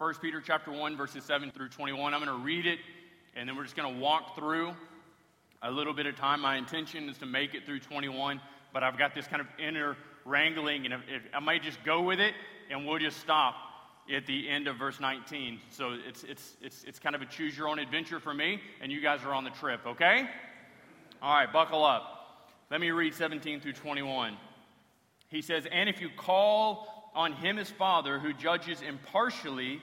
1 Peter chapter 1, verses 7 through 21. I'm going to read it, and then we're just going to walk through a little bit of time. My intention is to make it through 21, but I've got this kind of inner wrangling, and if, if, I might just go with it, and we'll just stop at the end of verse 19. So it's, it's, it's, it's kind of a choose your own adventure for me, and you guys are on the trip, okay? All right, buckle up. Let me read 17 through 21. He says, And if you call on him as Father, who judges impartially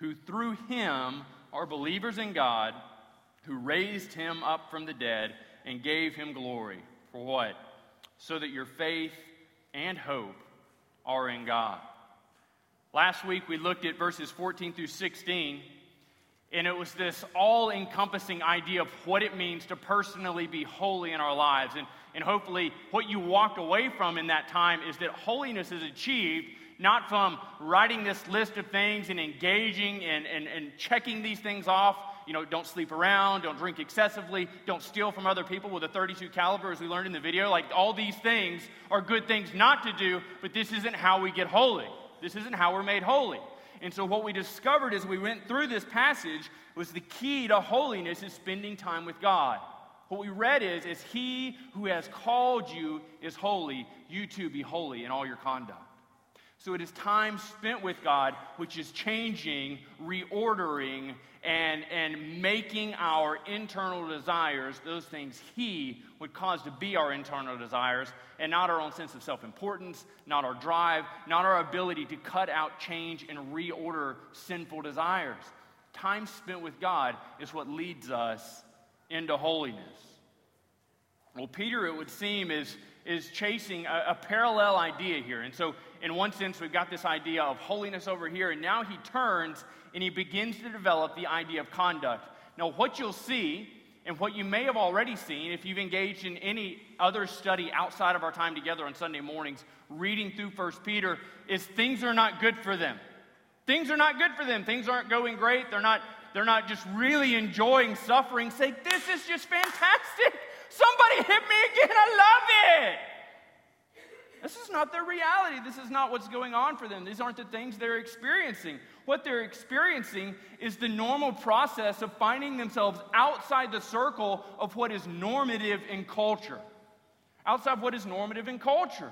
who through him are believers in God, who raised him up from the dead and gave him glory. For what? So that your faith and hope are in God. Last week we looked at verses 14 through 16, and it was this all encompassing idea of what it means to personally be holy in our lives. And, and hopefully, what you walked away from in that time is that holiness is achieved not from writing this list of things and engaging and, and, and checking these things off you know, don't sleep around, don't drink excessively, don't steal from other people with a 32 caliber, as we learned in the video. Like all these things are good things not to do, but this isn't how we get holy. This isn't how we're made holy. And so, what we discovered as we went through this passage was the key to holiness is spending time with God. What we read is, is He who has called you is holy, you too be holy in all your conduct. So it is time spent with God, which is changing, reordering, and, and making our internal desires those things He would cause to be our internal desires, and not our own sense of self importance, not our drive, not our ability to cut out, change, and reorder sinful desires. Time spent with God is what leads us into holiness. Well, Peter, it would seem, is, is chasing a, a parallel idea here. And so in one sense, we've got this idea of holiness over here, and now he turns and he begins to develop the idea of conduct. Now, what you'll see, and what you may have already seen if you've engaged in any other study outside of our time together on Sunday mornings, reading through First Peter, is things are not good for them. Things are not good for them. Things aren't going great. They're not, they're not just really enjoying suffering. Say, this is just fantastic. Somebody hit me again. I love it. This is not their reality. This is not what's going on for them. These aren't the things they're experiencing. What they're experiencing is the normal process of finding themselves outside the circle of what is normative in culture. Outside of what is normative in culture.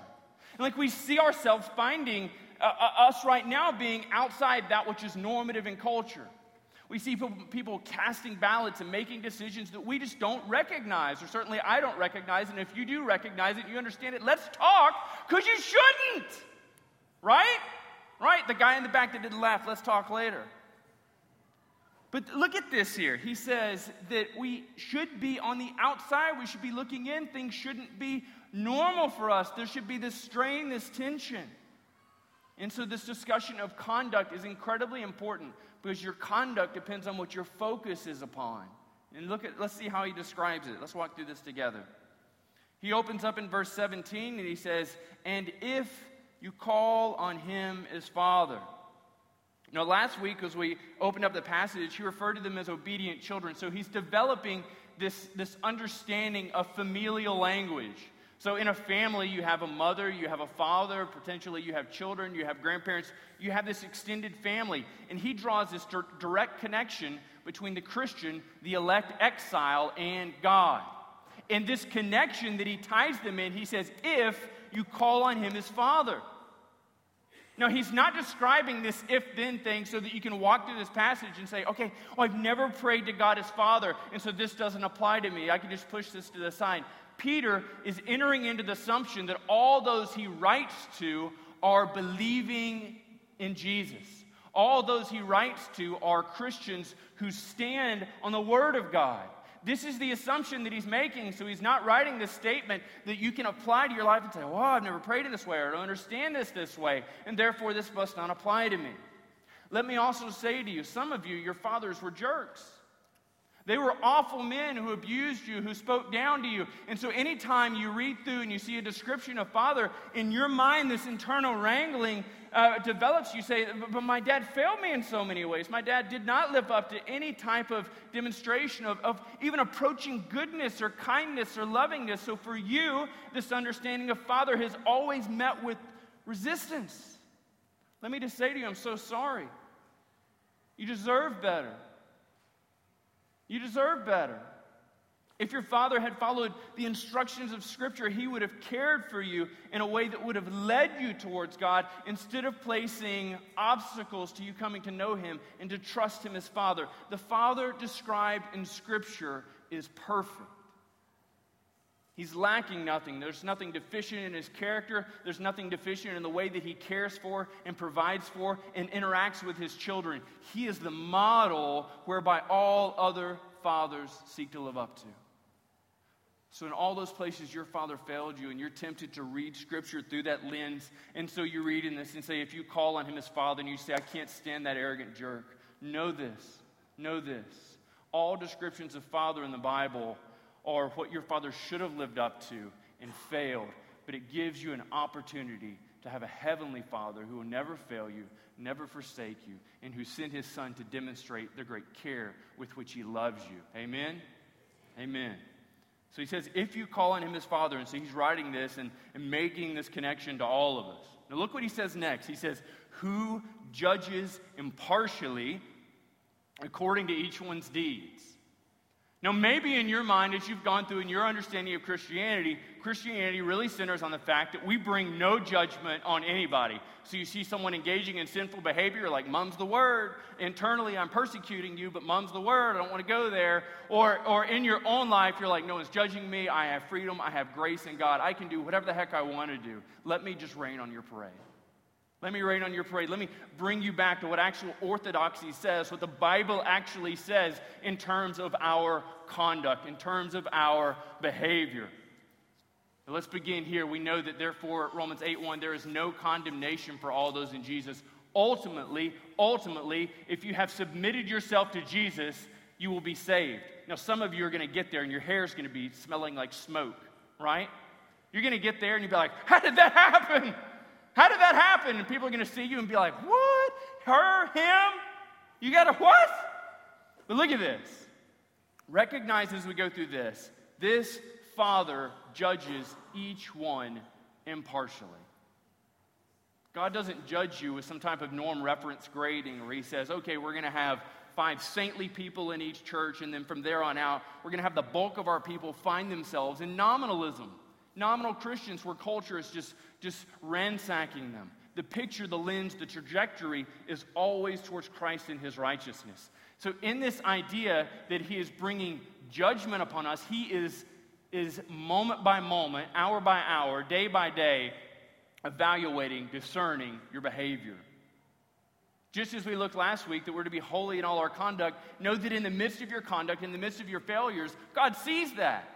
And like we see ourselves finding uh, uh, us right now being outside that which is normative in culture. We see people, casting ballots and making decisions that we just don't recognize, or certainly I don't recognize. And if you do recognize it, you understand it. Let's talk, because you shouldn't. Right? Right? The guy in the back that didn't laugh, let's talk later. But look at this here. He says that we should be on the outside, we should be looking in. Things shouldn't be normal for us. There should be this strain, this tension. And so, this discussion of conduct is incredibly important because your conduct depends on what your focus is upon. And look at, let's see how he describes it. Let's walk through this together. He opens up in verse 17 and he says, And if you call on him as Father. Now, last week, as we opened up the passage, he referred to them as obedient children. So he's developing this, this understanding of familial language. So, in a family, you have a mother, you have a father, potentially you have children, you have grandparents, you have this extended family. And he draws this di- direct connection between the Christian, the elect exile, and God. And this connection that he ties them in, he says, if you call on him as Father. Now, he's not describing this if then thing so that you can walk through this passage and say, okay, well, I've never prayed to God as Father, and so this doesn't apply to me. I can just push this to the side. Peter is entering into the assumption that all those he writes to are believing in Jesus. All those he writes to are Christians who stand on the Word of God. This is the assumption that he's making. So he's not writing this statement that you can apply to your life and say, well, I've never prayed in this way or I don't understand this this way, and therefore this must not apply to me. Let me also say to you some of you, your fathers were jerks. They were awful men who abused you, who spoke down to you. And so, anytime you read through and you see a description of father, in your mind, this internal wrangling uh, develops. You say, But my dad failed me in so many ways. My dad did not live up to any type of demonstration of, of even approaching goodness or kindness or lovingness. So, for you, this understanding of father has always met with resistance. Let me just say to you, I'm so sorry. You deserve better. You deserve better. If your father had followed the instructions of Scripture, he would have cared for you in a way that would have led you towards God instead of placing obstacles to you coming to know him and to trust him as Father. The Father described in Scripture is perfect. He's lacking nothing. There's nothing deficient in his character. There's nothing deficient in the way that he cares for and provides for and interacts with his children. He is the model whereby all other fathers seek to live up to. So, in all those places your father failed you, and you're tempted to read scripture through that lens, and so you read in this and say, if you call on him as father and you say, I can't stand that arrogant jerk, know this, know this. All descriptions of father in the Bible are what your father should have lived up to and failed, but it gives you an opportunity to have a heavenly father who will never fail you, never forsake you, and who sent his son to demonstrate the great care with which he loves you. Amen? Amen. So he says, if you call on him as Father, and so he's writing this and, and making this connection to all of us. Now look what he says next. He says, who judges impartially according to each one's deeds. Now, maybe in your mind, as you've gone through in your understanding of Christianity, Christianity really centers on the fact that we bring no judgment on anybody. So you see someone engaging in sinful behavior, like, Mum's the word. Internally, I'm persecuting you, but Mum's the word. I don't want to go there. Or, or in your own life, you're like, no one's judging me. I have freedom. I have grace in God. I can do whatever the heck I want to do. Let me just rain on your parade. Let me rain on your parade. Let me bring you back to what actual orthodoxy says, what the Bible actually says in terms of our conduct, in terms of our behavior. Now let's begin here. We know that therefore, Romans 8 1, there is no condemnation for all those in Jesus. Ultimately, ultimately, if you have submitted yourself to Jesus, you will be saved. Now, some of you are going to get there and your hair is going to be smelling like smoke, right? You're going to get there and you'll be like, How did that happen? How did that happen? And people are going to see you and be like, What? Her? Him? You got a what? But look at this. Recognize as we go through this, this Father judges each one impartially. God doesn't judge you with some type of norm reference grading where He says, okay, we're going to have five saintly people in each church, and then from there on out, we're going to have the bulk of our people find themselves in nominalism nominal Christians where culture is just, just ransacking them. The picture, the lens, the trajectory is always towards Christ and his righteousness. So, in this idea that he is bringing judgment upon us, he is, is moment by moment, hour by hour, day by day, evaluating, discerning your behavior. Just as we looked last week that we're to be holy in all our conduct, know that in the midst of your conduct, in the midst of your failures, God sees that.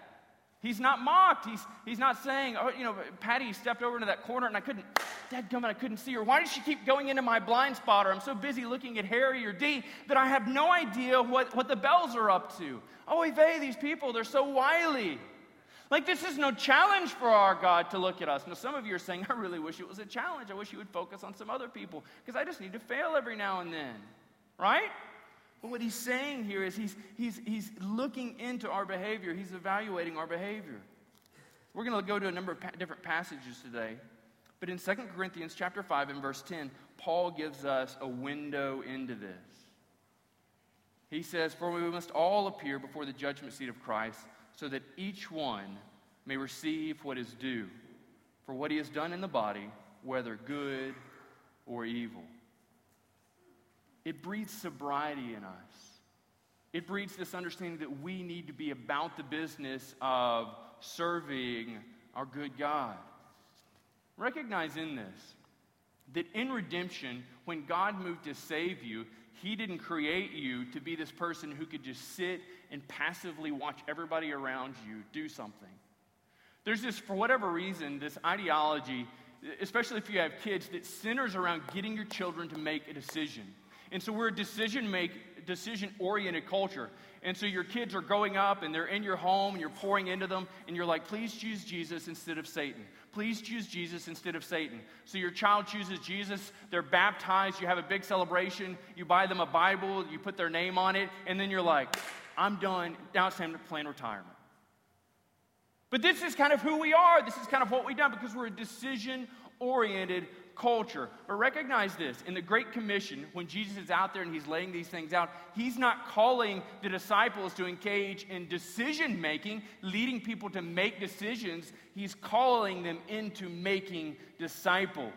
He's not mocked. He's, he's not saying, oh, you know, Patty stepped over into that corner and I couldn't, dadgummit, I couldn't see her. Why does she keep going into my blind spot? Or I'm so busy looking at Harry or Dee that I have no idea what, what the bells are up to. Oh, Eve, these people, they're so wily. Like, this is no challenge for our God to look at us. Now, some of you are saying, I really wish it was a challenge. I wish you would focus on some other people because I just need to fail every now and then. Right? But what he's saying here is he's, he's, he's looking into our behavior, he's evaluating our behavior. We're going to go to a number of pa- different passages today. But in 2 Corinthians chapter 5 and verse 10, Paul gives us a window into this. He says, For we must all appear before the judgment seat of Christ, so that each one may receive what is due for what he has done in the body, whether good or evil. It breeds sobriety in us. It breeds this understanding that we need to be about the business of serving our good God. Recognize in this that in redemption, when God moved to save you, He didn't create you to be this person who could just sit and passively watch everybody around you do something. There's this, for whatever reason, this ideology, especially if you have kids, that centers around getting your children to make a decision. And so we're a decision make decision oriented culture. And so your kids are growing up and they're in your home and you're pouring into them and you're like, please choose Jesus instead of Satan. Please choose Jesus instead of Satan. So your child chooses Jesus, they're baptized, you have a big celebration, you buy them a Bible, you put their name on it, and then you're like, I'm done. Now it's time to plan retirement. But this is kind of who we are. This is kind of what we've done because we're a decision oriented culture. But recognize this in the Great Commission, when Jesus is out there and he's laying these things out, he's not calling the disciples to engage in decision making, leading people to make decisions. He's calling them into making disciples.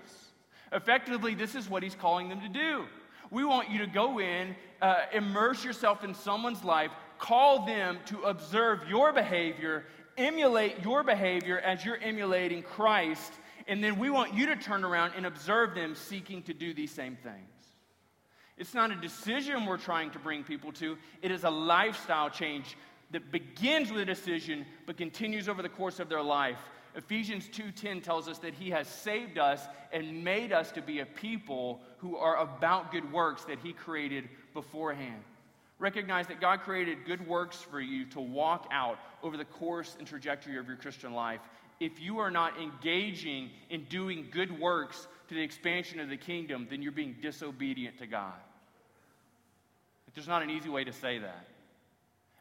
Effectively, this is what he's calling them to do. We want you to go in, uh, immerse yourself in someone's life, call them to observe your behavior, emulate your behavior as you're emulating Christ and then we want you to turn around and observe them seeking to do these same things. It's not a decision we're trying to bring people to, it is a lifestyle change that begins with a decision but continues over the course of their life. Ephesians 2:10 tells us that he has saved us and made us to be a people who are about good works that he created beforehand. Recognize that God created good works for you to walk out over the course and trajectory of your Christian life if you are not engaging in doing good works to the expansion of the kingdom, then you're being disobedient to God. There's not an easy way to say that.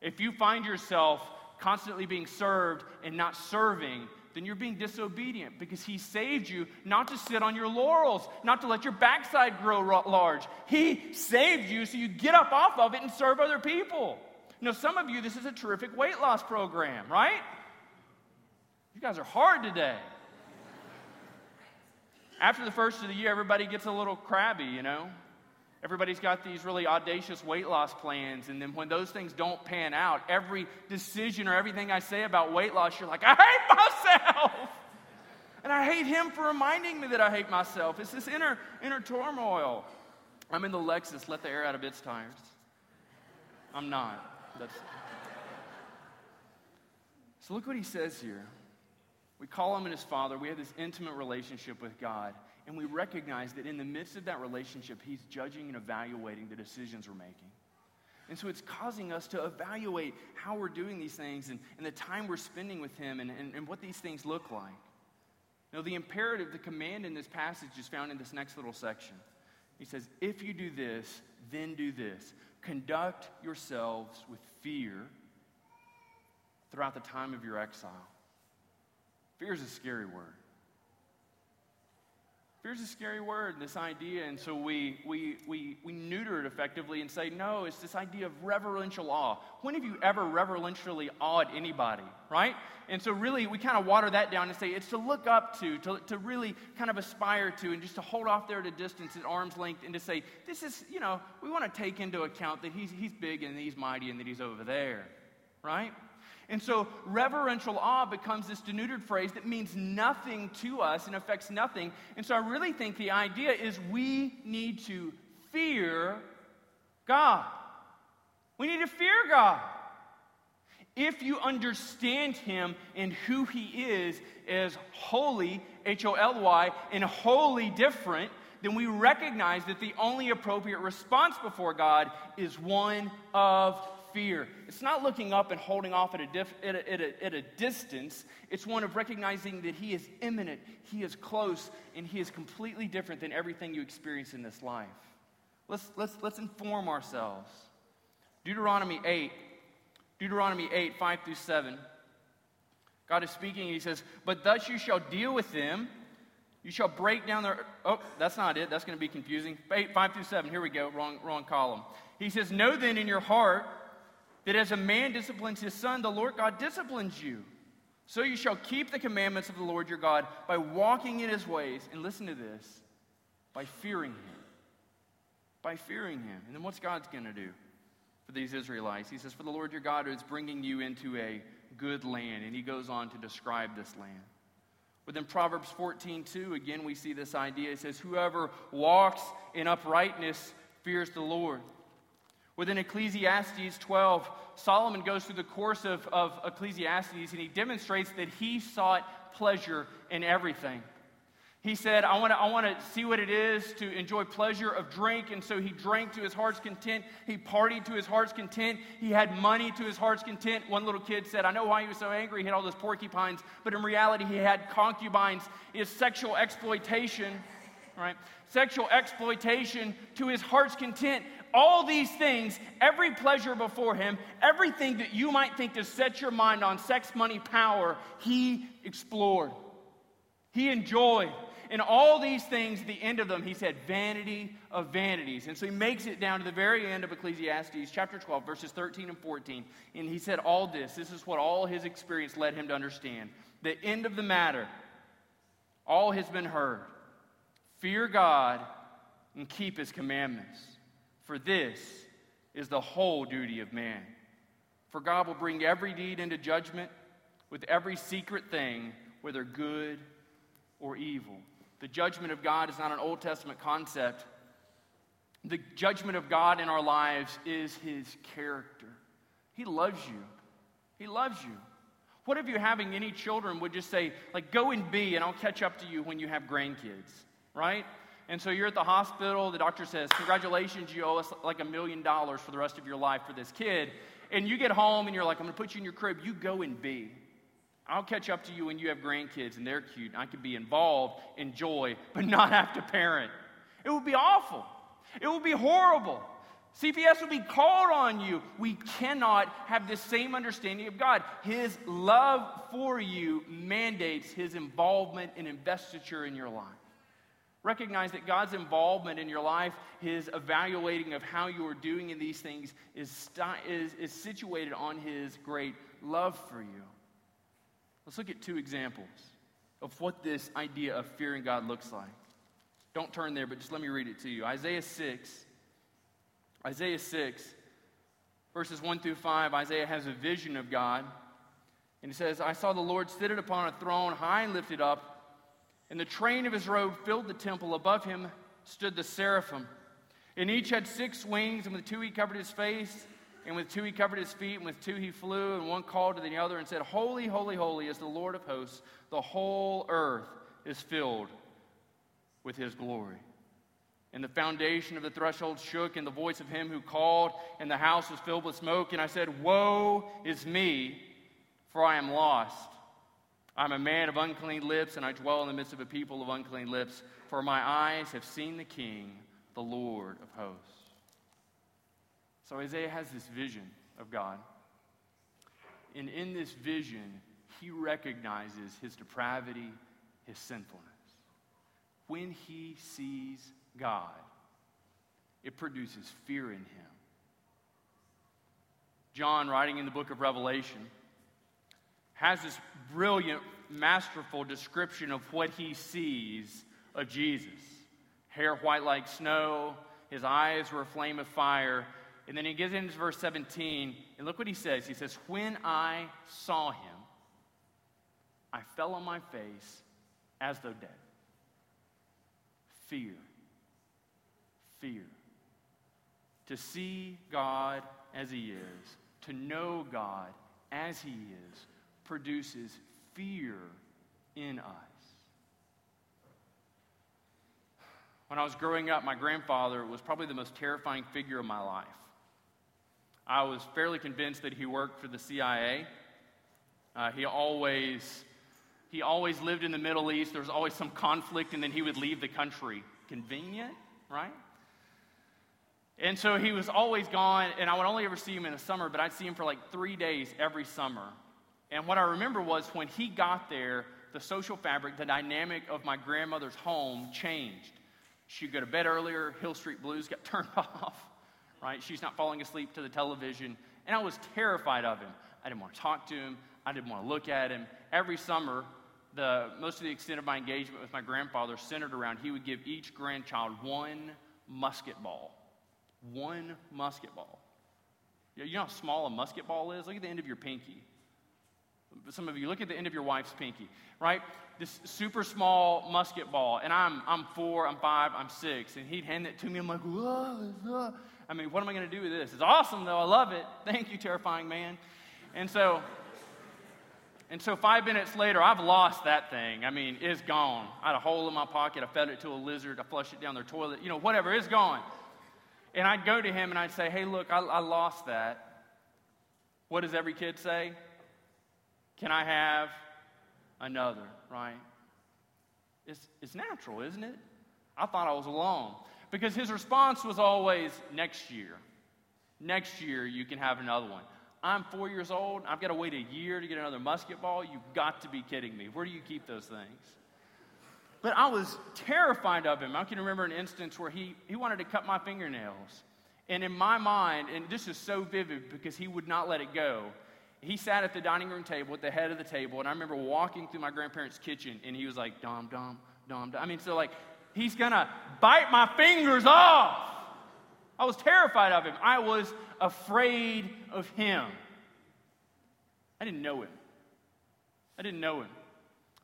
If you find yourself constantly being served and not serving, then you're being disobedient because He saved you not to sit on your laurels, not to let your backside grow large. He saved you so you get up off of it and serve other people. Now, some of you, this is a terrific weight loss program, right? Guys are hard today. After the first of the year, everybody gets a little crabby, you know? Everybody's got these really audacious weight loss plans, and then when those things don't pan out, every decision or everything I say about weight loss, you're like, I hate myself! And I hate him for reminding me that I hate myself. It's this inner, inner turmoil. I'm in the Lexus, let the air out of its tires. I'm not. That's... So look what he says here. We call him and his father. We have this intimate relationship with God. And we recognize that in the midst of that relationship, he's judging and evaluating the decisions we're making. And so it's causing us to evaluate how we're doing these things and, and the time we're spending with him and, and, and what these things look like. Now, the imperative, the command in this passage is found in this next little section. He says, If you do this, then do this. Conduct yourselves with fear throughout the time of your exile. Fear is a scary word. Fear is a scary word, this idea, and so we, we, we, we neuter it effectively and say, no, it's this idea of reverential awe. When have you ever reverentially awed anybody, right? And so, really, we kind of water that down and say it's to look up to, to, to really kind of aspire to, and just to hold off there at a distance at arm's length and to say, this is, you know, we want to take into account that he's, he's big and he's mighty and that he's over there, right? And so reverential awe becomes this denuded phrase that means nothing to us and affects nothing. And so I really think the idea is we need to fear God. We need to fear God. If you understand Him and who He is as holy, H O L Y, and wholly different, then we recognize that the only appropriate response before God is one of fear. It's not looking up and holding off at a, diff, at, a, at, a, at a distance. It's one of recognizing that He is imminent, He is close, and He is completely different than everything you experience in this life. Let's, let's, let's inform ourselves. Deuteronomy 8, Deuteronomy 8, 5 through 7. God is speaking, and He says, But thus you shall deal with them. You shall break down their. Oh, that's not it. That's going to be confusing. 8, 5 through 7. Here we go. Wrong, wrong column. He says, Know then in your heart that as a man disciplines his son, the Lord God disciplines you. So you shall keep the commandments of the Lord your God by walking in his ways. And listen to this by fearing him. By fearing him. And then what's God's going to do for these Israelites? He says, For the Lord your God is bringing you into a good land. And he goes on to describe this land. Within Proverbs 14, 2, again, we see this idea. It says, Whoever walks in uprightness fears the Lord. Within Ecclesiastes 12, Solomon goes through the course of, of Ecclesiastes and he demonstrates that he sought pleasure in everything. He said, I want to I wanna see what it is to enjoy pleasure of drink. And so he drank to his heart's content. He partied to his heart's content. He had money to his heart's content. One little kid said, I know why he was so angry. He had all those porcupines. But in reality, he had concubines. Is sexual exploitation, right? Sexual exploitation to his heart's content. All these things, every pleasure before him, everything that you might think to set your mind on sex, money, power, he explored. He enjoyed. And all these things, the end of them, he said, vanity of vanities. And so he makes it down to the very end of Ecclesiastes, chapter 12, verses 13 and 14. And he said, All this, this is what all his experience led him to understand. The end of the matter, all has been heard. Fear God and keep his commandments, for this is the whole duty of man. For God will bring every deed into judgment with every secret thing, whether good or evil. The judgment of God is not an Old Testament concept. The judgment of God in our lives is His character. He loves you. He loves you. What if you having any children would just say, like, go and be, and I'll catch up to you when you have grandkids, right? And so you're at the hospital, the doctor says, Congratulations, you owe us like a million dollars for the rest of your life for this kid. And you get home and you're like, I'm gonna put you in your crib, you go and be. I'll catch up to you when you have grandkids and they're cute. I could be involved, enjoy, but not have to parent. It would be awful. It would be horrible. CPS would be called on you. We cannot have the same understanding of God. His love for you mandates his involvement and investiture in your life. Recognize that God's involvement in your life, his evaluating of how you are doing in these things, is, is, is situated on his great love for you. Let's look at two examples of what this idea of fearing God looks like. Don't turn there, but just let me read it to you. Isaiah 6. Isaiah 6, verses 1 through 5. Isaiah has a vision of God. And he says, I saw the Lord seated upon a throne, high and lifted up, and the train of his robe filled the temple. Above him stood the seraphim. And each had six wings, and with two he covered his face and with two he covered his feet, and with two he flew, and one called to the other and said, Holy, holy, holy is the Lord of hosts. The whole earth is filled with his glory. And the foundation of the threshold shook, and the voice of him who called, and the house was filled with smoke. And I said, Woe is me, for I am lost. I'm a man of unclean lips, and I dwell in the midst of a people of unclean lips, for my eyes have seen the King, the Lord of hosts. So Isaiah has this vision of God. And in this vision, he recognizes his depravity, his sinfulness. When he sees God, it produces fear in him. John, writing in the book of Revelation, has this brilliant, masterful description of what he sees of Jesus hair white like snow, his eyes were a flame of fire, and then he gets into verse 17, and look what he says. He says, When I saw him, I fell on my face as though dead. Fear. Fear. To see God as he is, to know God as he is, produces fear in us. When I was growing up, my grandfather was probably the most terrifying figure of my life. I was fairly convinced that he worked for the CIA. Uh, he always he always lived in the Middle East. There was always some conflict, and then he would leave the country. Convenient, right? And so he was always gone, and I would only ever see him in the summer, but I'd see him for like three days every summer. And what I remember was when he got there, the social fabric, the dynamic of my grandmother's home changed. She'd go to bed earlier, Hill Street Blues got turned off right? She's not falling asleep to the television. And I was terrified of him. I didn't want to talk to him. I didn't want to look at him. Every summer, the, most of the extent of my engagement with my grandfather centered around he would give each grandchild one musket ball. One musket ball. You know how small a musket ball is? Look at the end of your pinky. Some of you, look at the end of your wife's pinky, right? This super small musket ball. And I'm, I'm four, I'm five, I'm six. And he'd hand it to me. I'm like, whoa. I mean, what am I going to do with this? It's awesome, though. I love it. Thank you, terrifying man. And so, And so five minutes later, I've lost that thing. I mean, it's gone. I had a hole in my pocket. I fed it to a lizard. I flushed it down their toilet. You know, whatever. It's gone. And I'd go to him and I'd say, hey, look, I, I lost that. What does every kid say? Can I have another, right? It's, it's natural, isn't it? I thought I was alone. Because his response was always, next year. Next year, you can have another one. I'm four years old. I've got to wait a year to get another musket ball. You've got to be kidding me. Where do you keep those things? But I was terrified of him. I can remember an instance where he, he wanted to cut my fingernails. And in my mind, and this is so vivid because he would not let it go, he sat at the dining room table at the head of the table. And I remember walking through my grandparents' kitchen and he was like, Dom, Dom, Dom, Dom. I mean, so like, he's to bite my fingers off. I was terrified of him. I was afraid of him. I didn't know him. I didn't know him.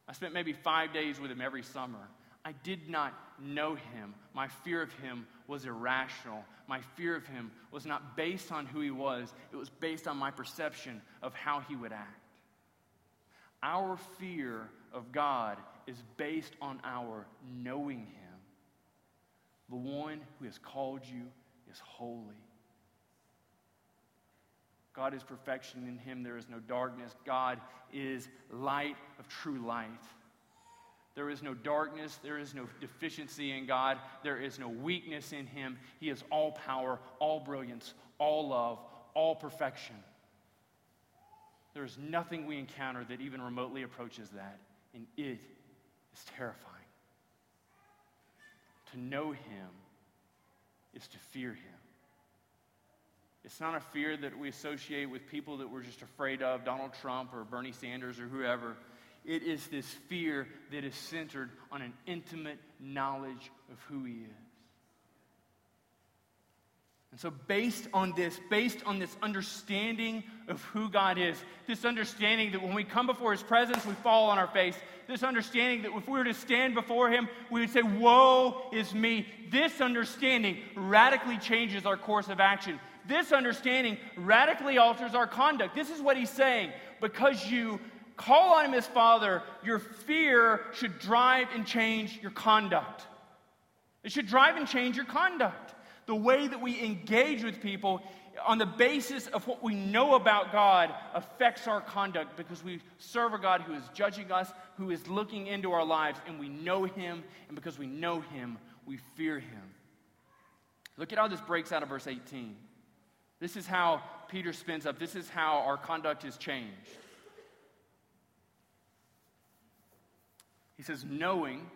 I spent maybe five days with him every summer. I did not know him. My fear of him was irrational. My fear of him was not based on who he was, it was based on my perception of how he would act. Our fear of God is based on our knowing him. The one who has called you is holy. God is perfection. In him there is no darkness. God is light of true light. There is no darkness. There is no deficiency in God. There is no weakness in him. He is all power, all brilliance, all love, all perfection. There is nothing we encounter that even remotely approaches that, and it is terrifying. To know him is to fear him. It's not a fear that we associate with people that we're just afraid of, Donald Trump or Bernie Sanders or whoever. It is this fear that is centered on an intimate knowledge of who he is. And so, based on this, based on this understanding of who God is, this understanding that when we come before His presence, we fall on our face, this understanding that if we were to stand before Him, we would say, Woe is me. This understanding radically changes our course of action. This understanding radically alters our conduct. This is what He's saying. Because you call on Him as Father, your fear should drive and change your conduct. It should drive and change your conduct the way that we engage with people on the basis of what we know about God affects our conduct because we serve a God who is judging us, who is looking into our lives, and we know Him, and because we know Him, we fear Him. Look at how this breaks out of verse 18. This is how Peter spins up, this is how our conduct is changed. He says, knowing,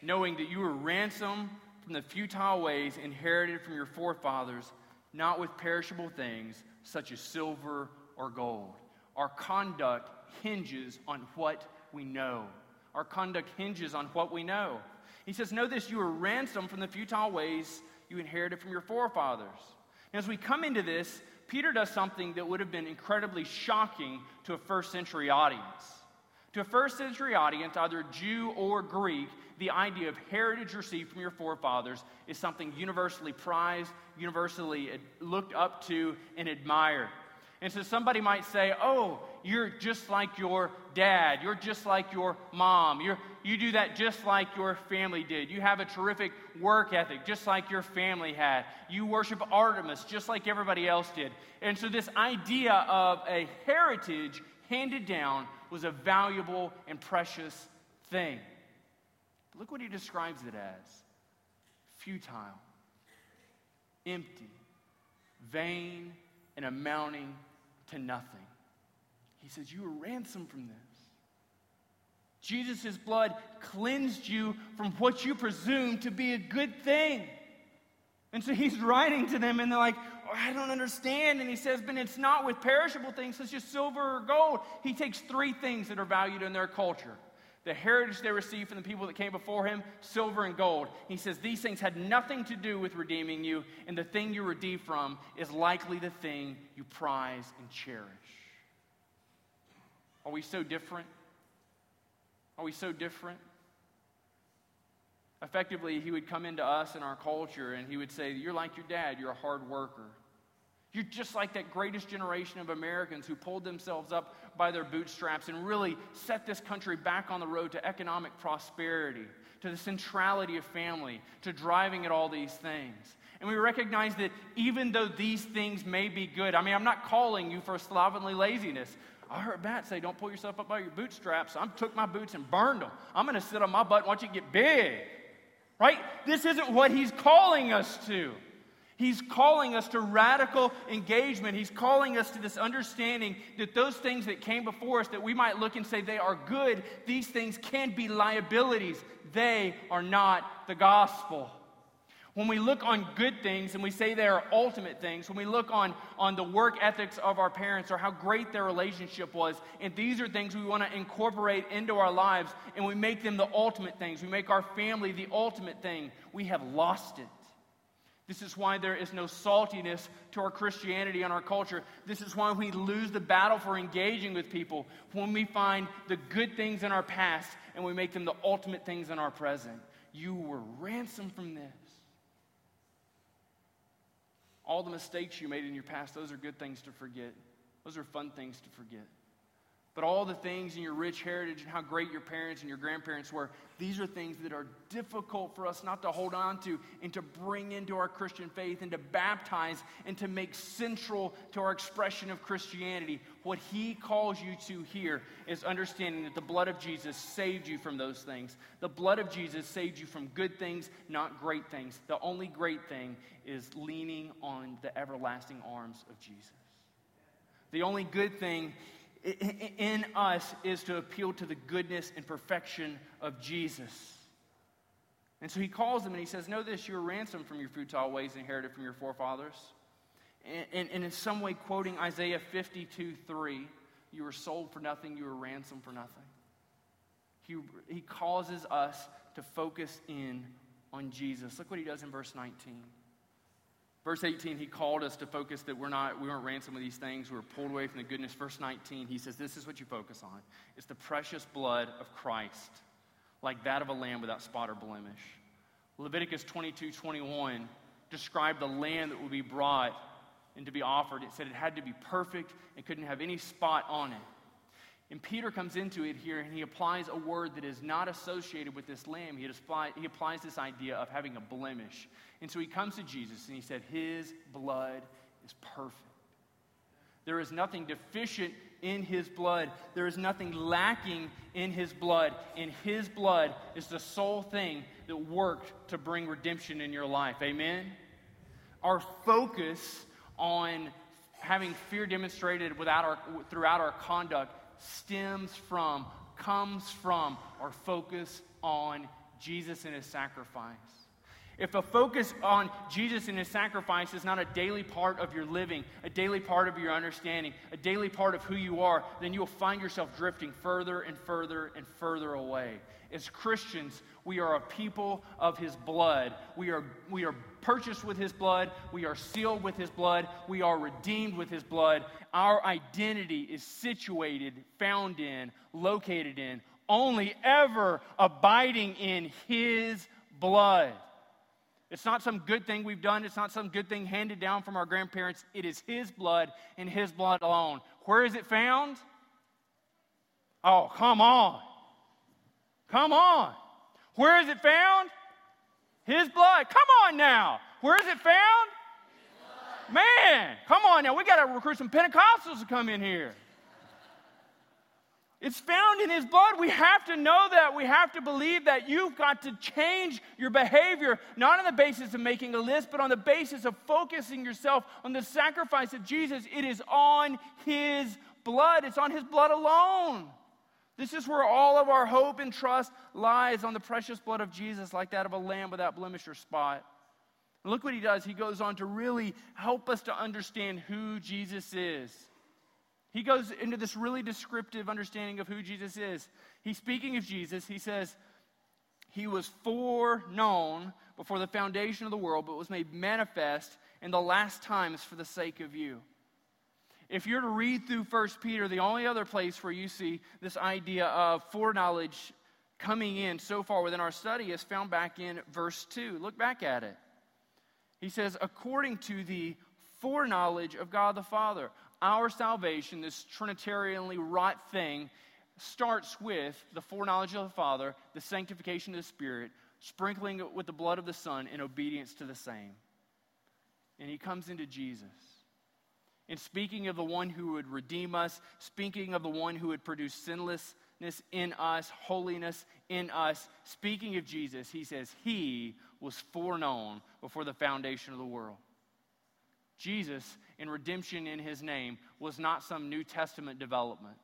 knowing that you were ransomed from the futile ways inherited from your forefathers, not with perishable things such as silver or gold. Our conduct hinges on what we know. Our conduct hinges on what we know. He says, Know this, you were ransomed from the futile ways you inherited from your forefathers. And as we come into this, Peter does something that would have been incredibly shocking to a first century audience. To a first century audience, either Jew or Greek, the idea of heritage received from your forefathers is something universally prized, universally looked up to, and admired. And so somebody might say, Oh, you're just like your dad. You're just like your mom. You're, you do that just like your family did. You have a terrific work ethic, just like your family had. You worship Artemis, just like everybody else did. And so, this idea of a heritage handed down was a valuable and precious thing. Look what he describes it as futile, empty, vain, and amounting to nothing. He says, You were ransomed from this. Jesus' blood cleansed you from what you presumed to be a good thing. And so he's writing to them, and they're like, Oh, I don't understand. And he says, But it's not with perishable things, such as silver or gold. He takes three things that are valued in their culture the heritage they received from the people that came before him, silver and gold. He says these things had nothing to do with redeeming you, and the thing you redeemed from is likely the thing you prize and cherish. Are we so different? Are we so different? Effectively, he would come into us in our culture and he would say, You're like your dad, you're a hard worker. You're just like that greatest generation of Americans who pulled themselves up by their bootstraps and really set this country back on the road to economic prosperity, to the centrality of family, to driving at all these things. And we recognize that even though these things may be good, I mean, I'm not calling you for slovenly laziness. I heard Matt say, don't pull yourself up by your bootstraps. I took my boots and burned them. I'm going to sit on my butt and watch it get big. Right? This isn't what he's calling us to. He's calling us to radical engagement. He's calling us to this understanding that those things that came before us that we might look and say they are good, these things can be liabilities. They are not the gospel. When we look on good things and we say they are ultimate things, when we look on, on the work ethics of our parents or how great their relationship was, and these are things we want to incorporate into our lives and we make them the ultimate things, we make our family the ultimate thing, we have lost it. This is why there is no saltiness to our Christianity and our culture. This is why we lose the battle for engaging with people when we find the good things in our past and we make them the ultimate things in our present. You were ransomed from this. All the mistakes you made in your past, those are good things to forget. Those are fun things to forget. But all the things in your rich heritage and how great your parents and your grandparents were, these are things that are difficult for us not to hold on to and to bring into our Christian faith and to baptize and to make central to our expression of Christianity. What he calls you to here is understanding that the blood of Jesus saved you from those things. The blood of Jesus saved you from good things, not great things. The only great thing is leaning on the everlasting arms of Jesus. The only good thing in us is to appeal to the goodness and perfection of Jesus. And so he calls them and he says, Know this, you were ransomed from your futile ways inherited from your forefathers. And, and, and in some way, quoting Isaiah 52 3, you were sold for nothing, you were ransomed for nothing. He, he causes us to focus in on Jesus. Look what he does in verse 19. Verse 18, he called us to focus that we're not, we weren't ransomed with these things. We were pulled away from the goodness. Verse 19, he says, This is what you focus on. It's the precious blood of Christ, like that of a lamb without spot or blemish. Leviticus 22, 21 described the lamb that would be brought and to be offered. It said it had to be perfect and couldn't have any spot on it. And Peter comes into it here and he applies a word that is not associated with this lamb. He, apply, he applies this idea of having a blemish. And so he comes to Jesus and he said, His blood is perfect. There is nothing deficient in his blood. There is nothing lacking in his blood. And his blood is the sole thing that worked to bring redemption in your life. Amen? Our focus on having fear demonstrated without our, throughout our conduct stems from, comes from our focus on Jesus and his sacrifice. If a focus on Jesus and his sacrifice is not a daily part of your living, a daily part of your understanding, a daily part of who you are, then you'll find yourself drifting further and further and further away. As Christians, we are a people of his blood. We are, we are purchased with his blood. We are sealed with his blood. We are redeemed with his blood. Our identity is situated, found in, located in, only ever abiding in his blood. It's not some good thing we've done. It's not some good thing handed down from our grandparents. It is His blood and His blood alone. Where is it found? Oh, come on. Come on. Where is it found? His blood. Come on now. Where is it found? Man, come on now. We got to recruit some Pentecostals to come in here. It's found in His blood. We have to know that. We have to believe that you've got to change your behavior, not on the basis of making a list, but on the basis of focusing yourself on the sacrifice of Jesus. It is on His blood, it's on His blood alone. This is where all of our hope and trust lies on the precious blood of Jesus, like that of a lamb without blemish or spot. And look what he does. He goes on to really help us to understand who Jesus is. He goes into this really descriptive understanding of who Jesus is. He's speaking of Jesus. He says, He was foreknown before the foundation of the world, but was made manifest in the last times for the sake of you. If you're to read through 1 Peter, the only other place where you see this idea of foreknowledge coming in so far within our study is found back in verse 2. Look back at it. He says, according to the foreknowledge of God the Father. Our salvation, this Trinitarianly wrought thing, starts with the foreknowledge of the Father, the sanctification of the Spirit, sprinkling it with the blood of the Son, in obedience to the same. And he comes into Jesus. And speaking of the one who would redeem us, speaking of the one who would produce sinlessness in us, holiness in us, speaking of Jesus, he says, He was foreknown before the foundation of the world. Jesus and redemption in his name was not some New Testament development.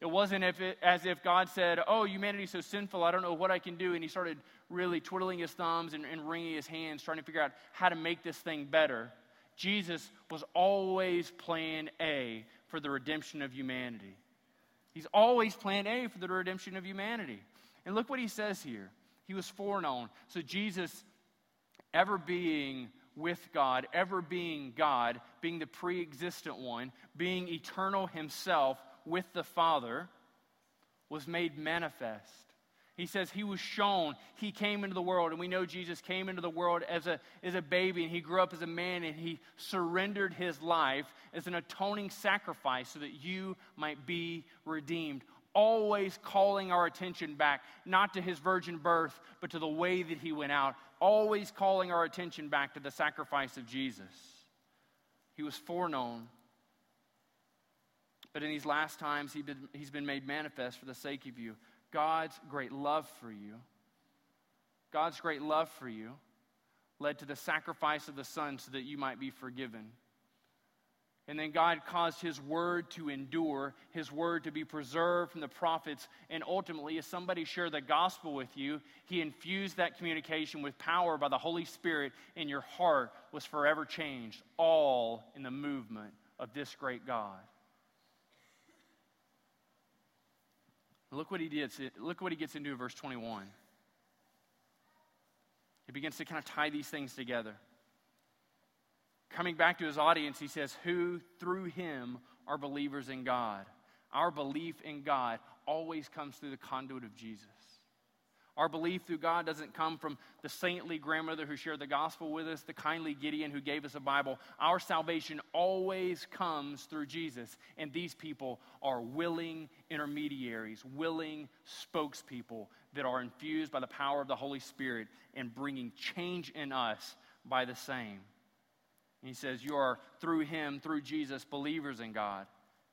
It wasn't if it, as if God said, Oh, humanity's so sinful, I don't know what I can do. And he started really twiddling his thumbs and, and wringing his hands, trying to figure out how to make this thing better. Jesus was always plan A for the redemption of humanity. He's always plan A for the redemption of humanity. And look what he says here. He was foreknown. So Jesus, ever being with God, ever being God, being the pre existent one, being eternal himself with the Father, was made manifest. He says he was shown, he came into the world, and we know Jesus came into the world as a, as a baby, and he grew up as a man, and he surrendered his life as an atoning sacrifice so that you might be redeemed. Always calling our attention back, not to his virgin birth, but to the way that he went out, always calling our attention back to the sacrifice of Jesus. He was foreknown. But in these last times, he been, he's been made manifest for the sake of you. God's great love for you, God's great love for you led to the sacrifice of the Son so that you might be forgiven. And then God caused His word to endure, His word to be preserved from the prophets. And ultimately, as somebody shared the gospel with you, He infused that communication with power by the Holy Spirit, and your heart was forever changed, all in the movement of this great God. Look what he did. Look what he gets into in verse 21. He begins to kind of tie these things together. Coming back to his audience, he says, Who through him are believers in God. Our belief in God always comes through the conduit of Jesus. Our belief through God doesn't come from the saintly grandmother who shared the gospel with us, the kindly Gideon who gave us a Bible. Our salvation always comes through Jesus. And these people are willing intermediaries, willing spokespeople that are infused by the power of the Holy Spirit and bringing change in us by the same. He says, You are through him, through Jesus, believers in God.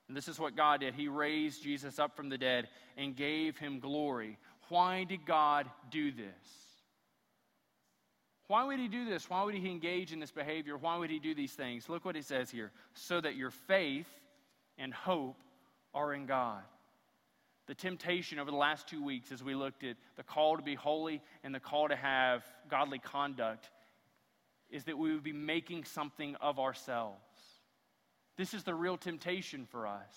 And this is what God did. He raised Jesus up from the dead and gave him glory. Why did God do this? Why would he do this? Why would he engage in this behavior? Why would he do these things? Look what he says here so that your faith and hope are in God. The temptation over the last two weeks, as we looked at the call to be holy and the call to have godly conduct, is that we would be making something of ourselves. This is the real temptation for us.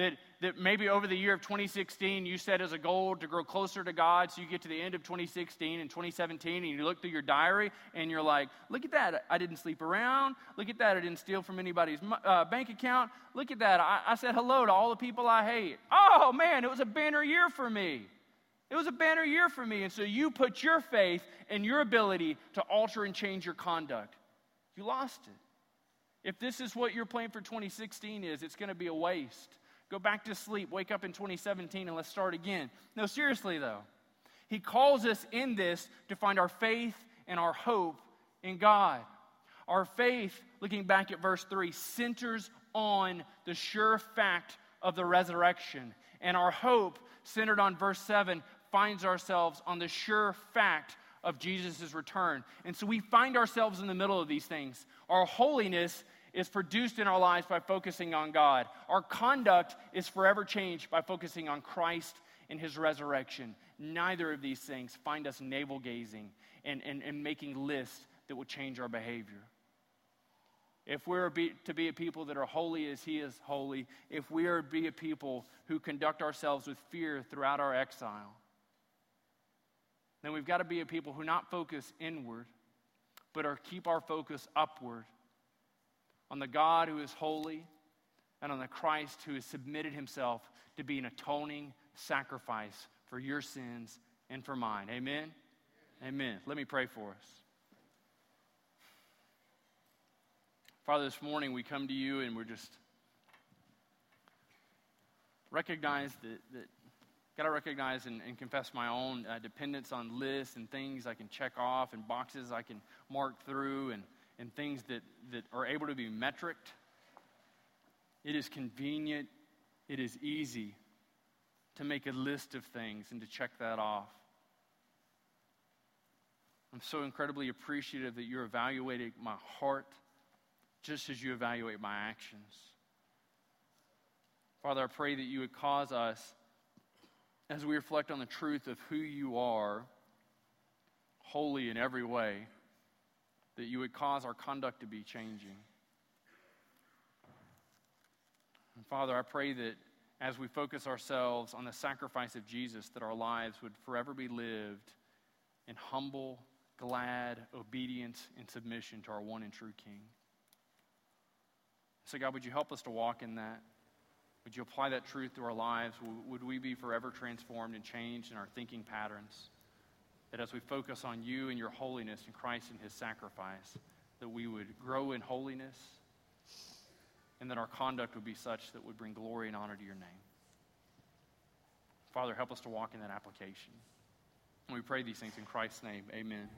That, that maybe over the year of 2016, you set as a goal to grow closer to God. So you get to the end of 2016 and 2017, and you look through your diary, and you're like, look at that. I didn't sleep around. Look at that. I didn't steal from anybody's uh, bank account. Look at that. I, I said hello to all the people I hate. Oh, man, it was a banner year for me. It was a banner year for me. And so you put your faith and your ability to alter and change your conduct. You lost it. If this is what your plan for 2016 is, it's going to be a waste. Go back to sleep, wake up in 2017, and let's start again. No, seriously, though. He calls us in this to find our faith and our hope in God. Our faith, looking back at verse 3, centers on the sure fact of the resurrection. And our hope, centered on verse 7, finds ourselves on the sure fact of Jesus' return. And so we find ourselves in the middle of these things. Our holiness is produced in our lives by focusing on God. Our conduct is forever changed by focusing on Christ and his resurrection. Neither of these things find us navel gazing and, and, and making lists that will change our behavior. If we're to be a people that are holy as he is holy, if we are to be a people who conduct ourselves with fear throughout our exile, then we've got to be a people who not focus inward, but are keep our focus upward on the God who is holy and on the Christ who has submitted himself to be an atoning sacrifice for your sins and for mine. Amen? Amen. Let me pray for us. Father, this morning we come to you and we're just recognize that, that got to recognize and, and, confess my own uh, dependence on lists and things I can check off and boxes I can mark through and, and things that, that are able to be metriced. It is convenient, it is easy to make a list of things and to check that off. I'm so incredibly appreciative that you're evaluating my heart just as you evaluate my actions. Father, I pray that you would cause us, as we reflect on the truth of who you are, holy in every way, that you would cause our conduct to be changing. And Father, I pray that as we focus ourselves on the sacrifice of Jesus, that our lives would forever be lived in humble, glad obedience and submission to our one and true King. So, God, would you help us to walk in that? Would you apply that truth to our lives? Would we be forever transformed and changed in our thinking patterns? That as we focus on you and your holiness and Christ and his sacrifice, that we would grow in holiness and that our conduct would be such that would bring glory and honor to your name. Father, help us to walk in that application. And we pray these things in Christ's name. Amen.